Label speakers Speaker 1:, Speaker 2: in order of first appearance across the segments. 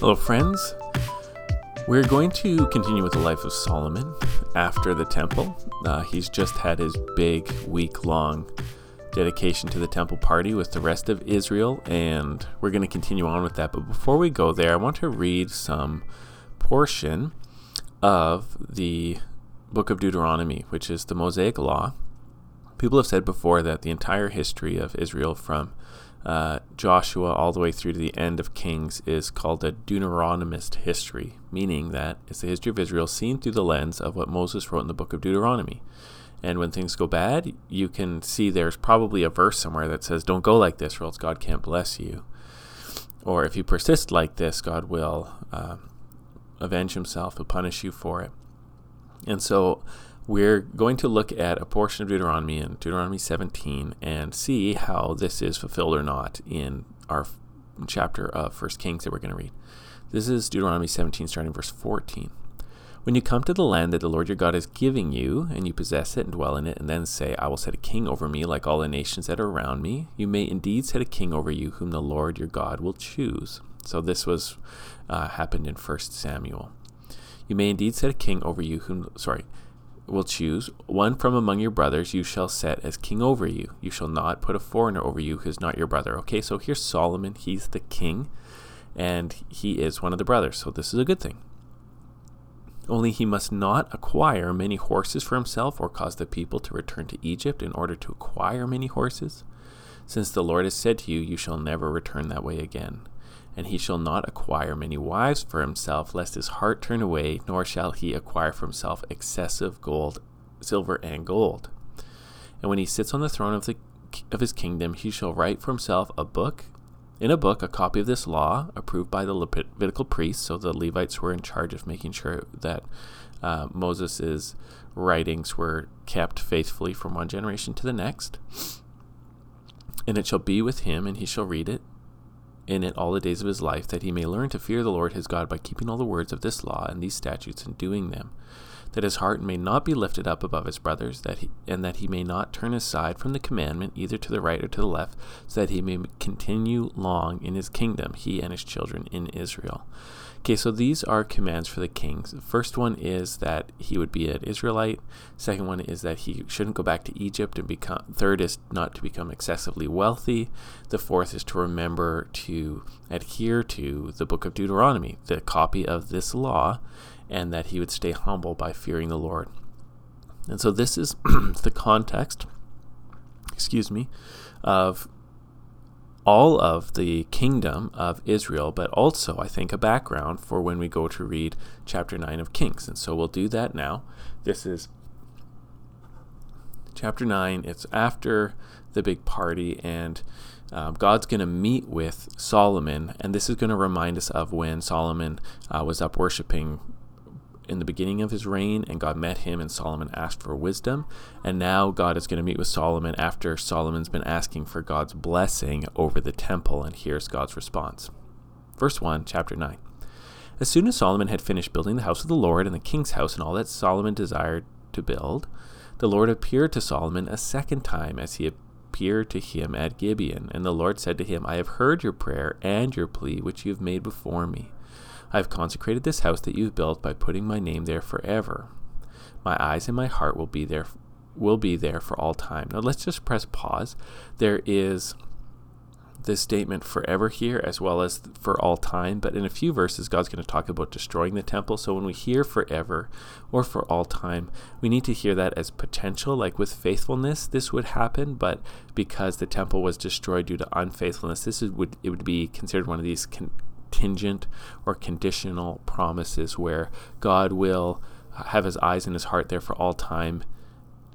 Speaker 1: Hello, friends. We're going to continue with the life of Solomon after the temple. Uh, he's just had his big week long dedication to the temple party with the rest of Israel, and we're going to continue on with that. But before we go there, I want to read some portion of the book of Deuteronomy, which is the Mosaic Law. People have said before that the entire history of Israel from uh, Joshua all the way through to the end of Kings is called a Deuteronomist history, meaning that it's the history of Israel seen through the lens of what Moses wrote in the book of Deuteronomy. And when things go bad, you can see there's probably a verse somewhere that says, Don't go like this, or else God can't bless you. Or if you persist like this, God will uh, avenge himself, will punish you for it. And so we're going to look at a portion of Deuteronomy in Deuteronomy 17 and see how this is fulfilled or not in our chapter of First Kings that we're going to read. This is Deuteronomy 17, starting verse 14. When you come to the land that the Lord your God is giving you, and you possess it and dwell in it, and then say, I will set a king over me like all the nations that are around me, you may indeed set a king over you whom the Lord your God will choose. So this was uh, happened in First Samuel. You may indeed set a king over you whom, sorry, will choose. One from among your brothers you shall set as king over you. You shall not put a foreigner over you who is not your brother. Okay so here's solomon. He's the king and he is one of the brothers. So this is a good thing. Only he must not acquire many horses for himself or cause the people to return to egypt in order to acquire many horses. Since the lord has said to you you shall never return that way again and he shall not acquire many wives for himself, lest his heart turn away, nor shall he acquire for himself excessive gold, silver, and gold. And when he sits on the throne of the of his kingdom, he shall write for himself a book, in a book, a copy of this law, approved by the Levitical priests. So the Levites were in charge of making sure that uh, Moses' writings were kept faithfully from one generation to the next. And it shall be with him, and he shall read it in it all the days of his life, that he may learn to fear the Lord his God by keeping all the words of this law and these statutes and doing them, that his heart may not be lifted up above his brothers, that he, and that he may not turn aside from the commandment either to the right or to the left, so that he may continue long in his kingdom, he and his children in Israel. Okay, so these are commands for the kings. The first one is that he would be an Israelite. Second one is that he shouldn't go back to Egypt and become. Third is not to become excessively wealthy. The fourth is to remember to adhere to the book of Deuteronomy, the copy of this law, and that he would stay humble by fearing the Lord. And so this is the context, excuse me, of all of the kingdom of Israel, but also, I think, a background for when we go to read chapter 9 of Kings. And so we'll do that now. This is chapter 9. It's after the big party, and um, God's going to meet with Solomon. And this is going to remind us of when Solomon uh, was up worshiping in the beginning of his reign, and God met him, and Solomon asked for wisdom. And now God is going to meet with Solomon after Solomon's been asking for God's blessing over the temple, and here's God's response. Verse 1, chapter 9. As soon as Solomon had finished building the house of the Lord and the king's house and all that Solomon desired to build, the Lord appeared to Solomon a second time as he appeared to him at Gibeon. And the Lord said to him, I have heard your prayer and your plea which you have made before me. I have consecrated this house that you've built by putting my name there forever. My eyes and my heart will be there will be there for all time. Now let's just press pause. There is this statement forever here as well as for all time, but in a few verses God's going to talk about destroying the temple. So when we hear forever or for all time, we need to hear that as potential like with faithfulness this would happen, but because the temple was destroyed due to unfaithfulness, this is, would it would be considered one of these con- contingent or conditional promises where God will have his eyes and his heart there for all time,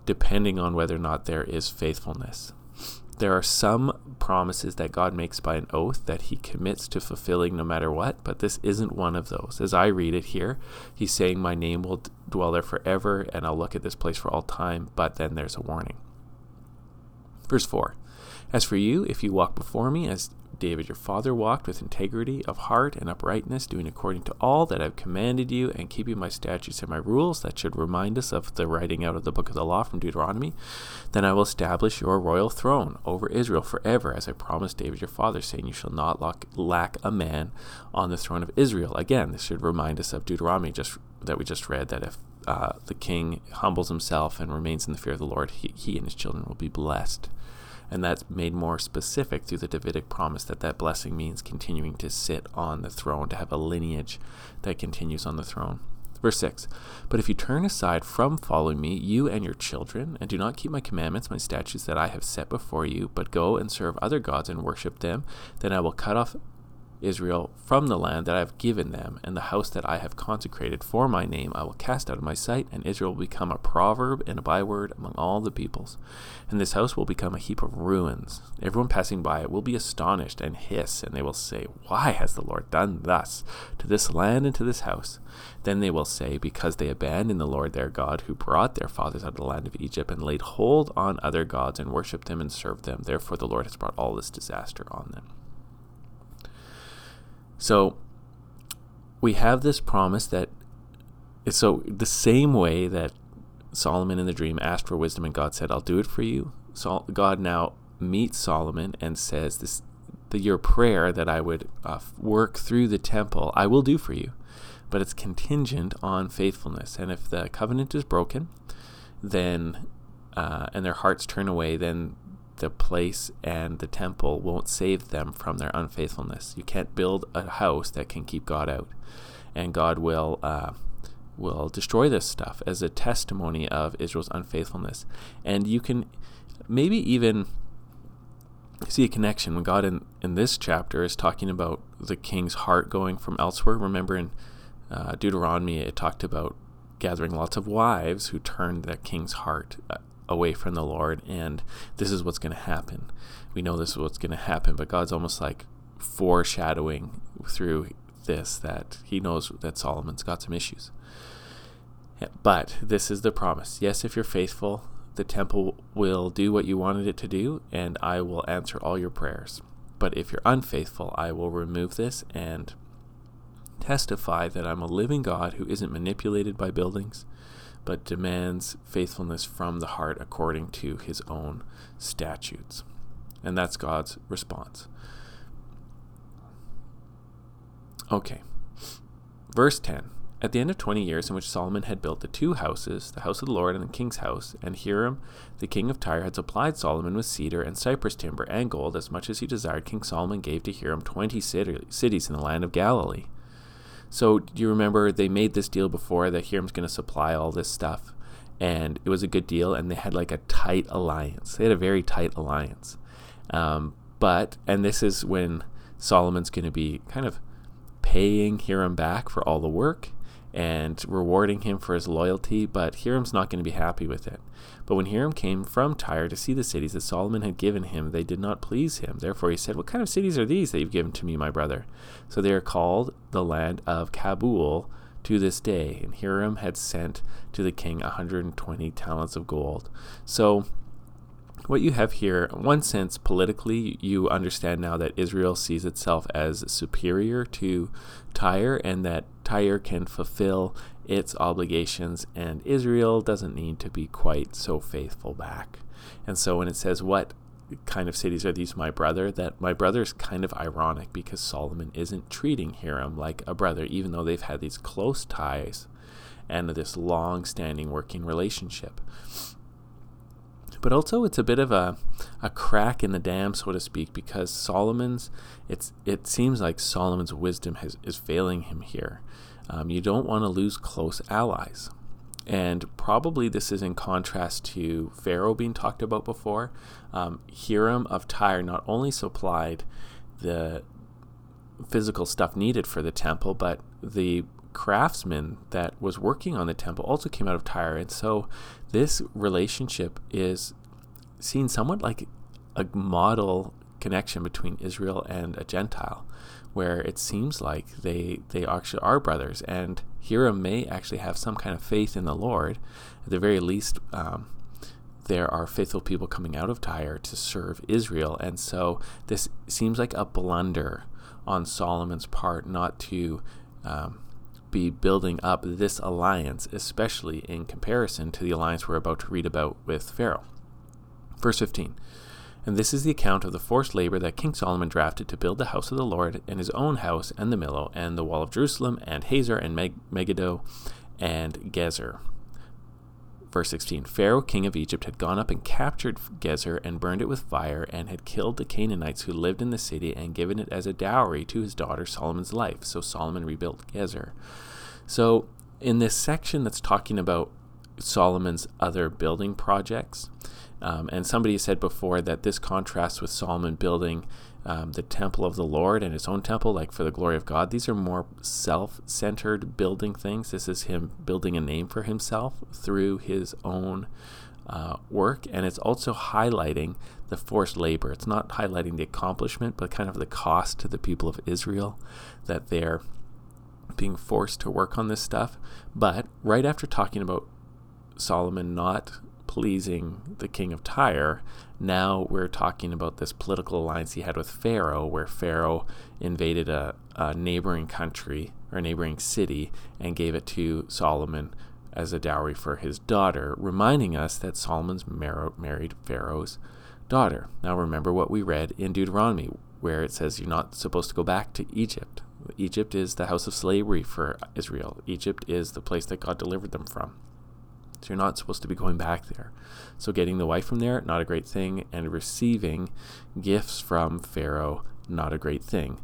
Speaker 1: depending on whether or not there is faithfulness. There are some promises that God makes by an oath that he commits to fulfilling no matter what, but this isn't one of those. As I read it here, he's saying, My name will dwell there forever, and I'll look at this place for all time, but then there's a warning. Verse 4 As for you, if you walk before me as David your father walked with integrity of heart and uprightness, doing according to all that I've commanded you, and keeping my statutes and my rules, that should remind us of the writing out of the book of the law from Deuteronomy, then I will establish your royal throne over Israel forever, as I promised David your father, saying, You shall not lack a man on the throne of Israel. Again, this should remind us of Deuteronomy just that we just read, that if uh, the king humbles himself and remains in the fear of the Lord, he, he and his children will be blessed and that's made more specific through the Davidic promise that that blessing means continuing to sit on the throne, to have a lineage that continues on the throne. Verse 6 But if you turn aside from following me, you and your children, and do not keep my commandments, my statutes that I have set before you, but go and serve other gods and worship them, then I will cut off Israel from the land that I have given them, and the house that I have consecrated for my name I will cast out of my sight, and Israel will become a proverb and a byword among all the peoples. And this house will become a heap of ruins. Everyone passing by it will be astonished and hiss, and they will say, Why has the Lord done thus to this land and to this house? Then they will say, Because they abandoned the Lord their God, who brought their fathers out of the land of Egypt, and laid hold on other gods, and worshipped them and served them. Therefore the Lord has brought all this disaster on them. So we have this promise that so the same way that Solomon in the dream asked for wisdom and God said, "I'll do it for you." So God now meets Solomon and says, "This, the, your prayer that I would uh, work through the temple, I will do for you, but it's contingent on faithfulness. And if the covenant is broken, then uh, and their hearts turn away, then the place and the temple won't save them from their unfaithfulness. You can't build a house that can keep God out, and God will uh, will destroy this stuff as a testimony of Israel's unfaithfulness. And you can maybe even see a connection when God in, in this chapter is talking about the king's heart going from elsewhere. Remember in uh, Deuteronomy, it talked about gathering lots of wives who turned the king's heart uh, away from the Lord, and this is what's going to happen. We know this is what's going to happen, but God's almost like foreshadowing through this that He knows that Solomon's got some issues. But this is the promise. Yes, if you're faithful, the temple will do what you wanted it to do, and I will answer all your prayers. But if you're unfaithful, I will remove this and testify that I'm a living God who isn't manipulated by buildings, but demands faithfulness from the heart according to his own statutes. And that's God's response. Okay. Verse 10 At the end of 20 years, in which Solomon had built the two houses, the house of the Lord and the king's house, and Hiram, the king of Tyre, had supplied Solomon with cedar and cypress timber and gold, as much as he desired, King Solomon gave to Hiram 20 cities in the land of Galilee. So do you remember they made this deal before that Hiram's going to supply all this stuff, and it was a good deal, and they had like a tight alliance. They had a very tight alliance. Um, but and this is when Solomon's going to be kind of paying Hiram back for all the work and rewarding him for his loyalty, but Hiram's not going to be happy with it. But when Hiram came from Tyre to see the cities that Solomon had given him, they did not please him. Therefore he said, What kind of cities are these that you've given to me, my brother? So they are called the land of Cabul to this day. And Hiram had sent to the king 120 talents of gold. So what you have here, one sense, politically, you understand now that Israel sees itself as superior to Tyre and that Can fulfill its obligations, and Israel doesn't need to be quite so faithful back. And so when it says, What kind of cities are these, my brother? That my brother is kind of ironic because Solomon isn't treating Hiram like a brother, even though they've had these close ties and this long standing working relationship but also it's a bit of a, a crack in the dam, so to speak, because Solomon's it's it seems like Solomon's wisdom has, is failing him here. Um, you don't want to lose close allies. And probably this is in contrast to Pharaoh being talked about before. Um, Hiram of Tyre not only supplied the physical stuff needed for the temple, but the craftsman that was working on the temple also came out of Tyre. And so this relationship is seen somewhat like a model connection between Israel and a Gentile, where it seems like they they actually are brothers, and Hiram may actually have some kind of faith in the Lord. At the very least, um, there are faithful people coming out of Tyre to serve Israel. And so this seems like a blunder on Solomon's part not to um, be building up this alliance, especially in comparison to the alliance we're about to read about with Pharaoh. Verse 15. And this is the account of the forced labor that King Solomon drafted to build the house of the Lord, and his own house, and the Millo, and the wall of Jerusalem, and Hazor, and Meg- Megiddo, and Gezer. Verse 16 Pharaoh, king of Egypt, had gone up and captured Gezer and burned it with fire, and had killed the Canaanites who lived in the city and given it as a dowry to his daughter Solomon's life. So Solomon rebuilt Gezer. So, in this section that's talking about Solomon's other building projects, um, and somebody said before that this contrasts with Solomon building um, the temple of the Lord and his own temple, like for the glory of God. These are more self centered building things. This is him building a name for himself through his own uh, work. And it's also highlighting the forced labor. It's not highlighting the accomplishment, but kind of the cost to the people of Israel that they're being forced to work on this stuff. But right after talking about Solomon not pleasing the king of Tyre, now we're talking about this political alliance he had with Pharaoh, where Pharaoh invaded a, a neighboring country or a neighboring city and gave it to Solomon as a dowry for his daughter, reminding us that Solomon's mar- married Pharaoh's daughter. Now, remember what we read in Deuteronomy, where it says you're not supposed to go back to Egypt. Egypt is the house of slavery for Israel, Egypt is the place that God delivered them from. So you're not supposed to be going back there. So getting the wife from there, not a great thing, and receiving gifts from Pharaoh, not a great thing.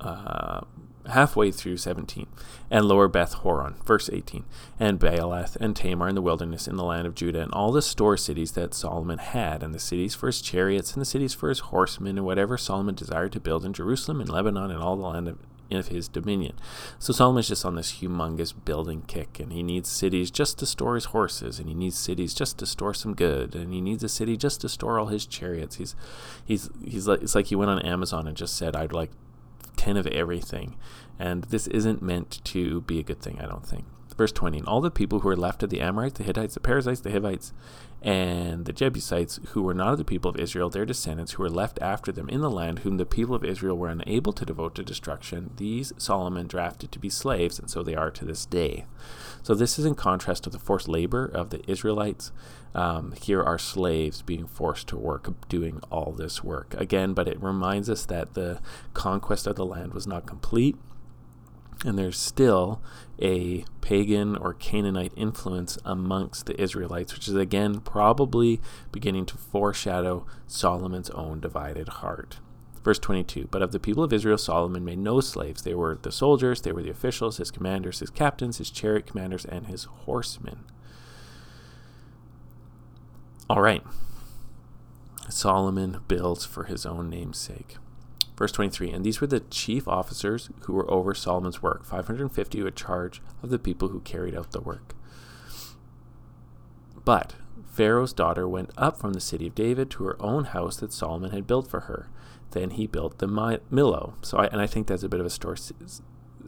Speaker 1: Uh, halfway through 17, and lower Beth Horon, verse 18, and Baalath and Tamar in the wilderness in the land of Judah, and all the store cities that Solomon had, and the cities for his chariots, and the cities for his horsemen, and whatever Solomon desired to build in Jerusalem and Lebanon and all the land of of his dominion. So Solomon's just on this humongous building kick, and he needs cities just to store his horses, and he needs cities just to store some good, and he needs a city just to store all his chariots. He's, he's, he's like, it's like he went on Amazon and just said, "I'd like ten of everything," and this isn't meant to be a good thing, I don't think. Verse 20 And all the people who were left of the Amorites, the Hittites, the Perizzites, the Hivites, and the Jebusites, who were not of the people of Israel, their descendants, who were left after them in the land, whom the people of Israel were unable to devote to destruction, these Solomon drafted to be slaves, and so they are to this day. So this is in contrast to the forced labor of the Israelites. Um, here are slaves being forced to work, doing all this work. Again, but it reminds us that the conquest of the land was not complete and there's still a pagan or Canaanite influence amongst the Israelites, which is again probably beginning to foreshadow Solomon's own divided heart. Verse 22 But of the people of Israel, Solomon made no slaves. They were the soldiers, they were the officials, his commanders, his captains, his chariot commanders, and his horsemen. All right. Solomon builds for his own name's sake. Verse 23 And these were the chief officers who were over Solomon's work, 550 who had charge of the people who carried out the work. But Pharaoh's daughter went up from the city of David to her own house that Solomon had built for her. Then he built the Millo. So, I, and I think that's a bit of a store,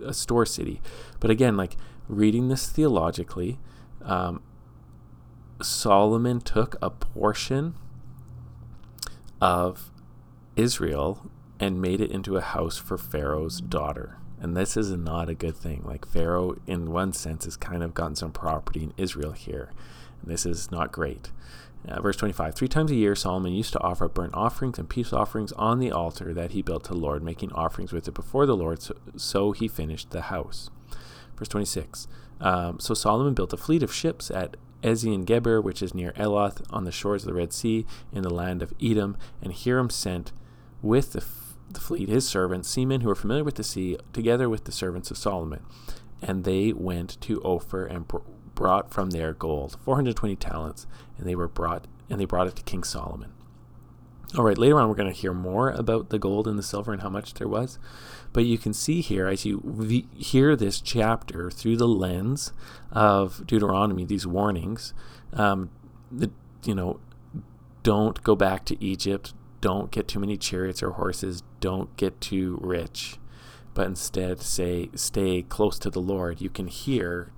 Speaker 1: a store city. But again, like reading this theologically, um, Solomon took a portion of Israel and made it into a house for Pharaoh's daughter. And this is not a good thing. Like Pharaoh, in one sense, has kind of gotten some property in Israel here. And this is not great. Uh, verse 25 Three times a year, Solomon used to offer burnt offerings and peace offerings on the altar that he built to the Lord, making offerings with it before the Lord. So, so he finished the house. Verse 26 um, So Solomon built a fleet of ships at Ezion Geber, which is near Eloth, on the shores of the Red Sea, in the land of Edom. And Hiram sent with the the fleet, his servants, seamen who were familiar with the sea, together with the servants of Solomon. And they went to Ophir and br- brought from there gold, 420 talents, and they were brought and they brought it to King Solomon. All right, later on we're going to hear more about the gold and the silver and how much there was. But you can see here as you v- hear this chapter through the lens of Deuteronomy, these warnings, um, the, you know, don't go back to Egypt, don't get too many chariots or horses, don't get too rich, but instead say stay close to the Lord. You can hear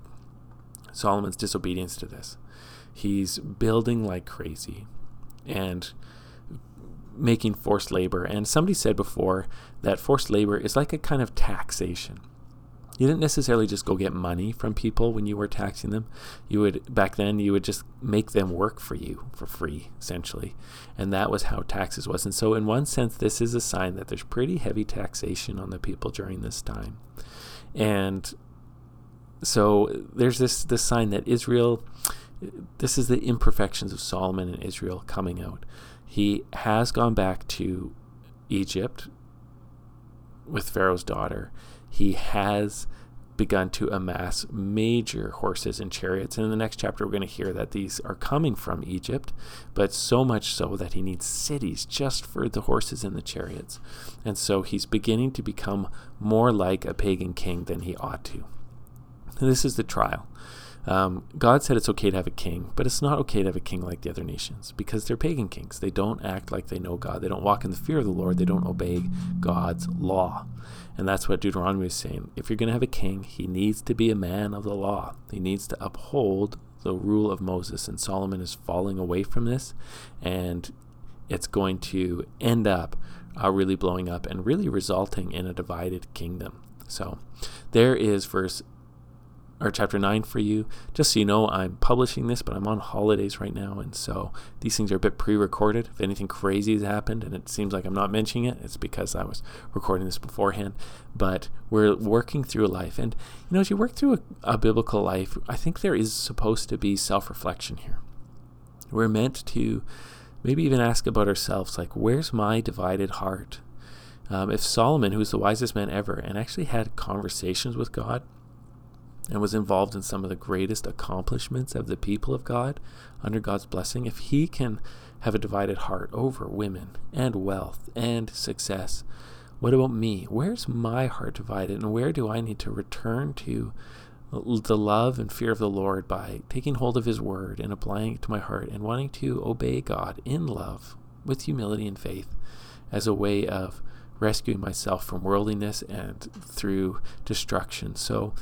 Speaker 1: Solomon's disobedience to this. He's building like crazy and making forced labor. And somebody said before that forced labor is like a kind of taxation. You didn't necessarily just go get money from people when you were taxing them. You would back then you would just make them work for you for free, essentially. And that was how taxes was. And so in one sense this is a sign that there's pretty heavy taxation on the people during this time. And so there's this this sign that Israel this is the imperfections of Solomon and Israel coming out. He has gone back to Egypt with Pharaoh's daughter he has begun to amass major horses and chariots. And in the next chapter, we're going to hear that these are coming from Egypt, but so much so that he needs cities just for the horses and the chariots. And so he's beginning to become more like a pagan king than he ought to. And this is the trial. Um, God said it's okay to have a king, but it's not okay to have a king like the other nations because they're pagan kings. They don't act like they know God. They don't walk in the fear of the Lord. They don't obey God's law. And that's what Deuteronomy is saying. If you're going to have a king, he needs to be a man of the law. He needs to uphold the rule of Moses. And Solomon is falling away from this, and it's going to end up uh, really blowing up and really resulting in a divided kingdom. So there is verse or chapter 9 for you. Just so you know, I'm publishing this, but I'm on holidays right now, and so these things are a bit pre recorded. If anything crazy has happened and it seems like I'm not mentioning it, it's because I was recording this beforehand. But we're working through life. And, you know, as you work through a, a biblical life, I think there is supposed to be self reflection here. We're meant to maybe even ask about ourselves, like, where's my divided heart? Um, if Solomon, who's the wisest man ever, and actually had conversations with God, and was involved in some of the greatest accomplishments of the people of God under God's blessing, if he can have a divided heart over women and wealth and success, what about me? Where's my heart divided, and where do I need to return to the love and fear of the Lord by taking hold of His word and applying it to my heart and wanting to obey God in love with humility and faith as a way of rescuing myself from worldliness and through destruction? So,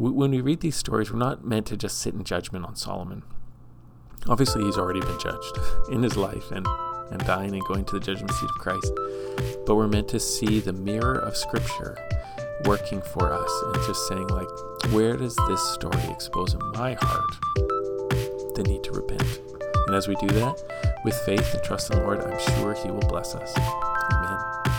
Speaker 1: when we read these stories, we're not meant to just sit in judgment on Solomon. Obviously, he's already been judged in his life and, and dying and going to the judgment seat of Christ. But we're meant to see the mirror of Scripture working for us and just saying, like, where does this story expose in my heart the need to repent? And as we do that, with faith and trust in the Lord, I'm sure He will bless us. Amen.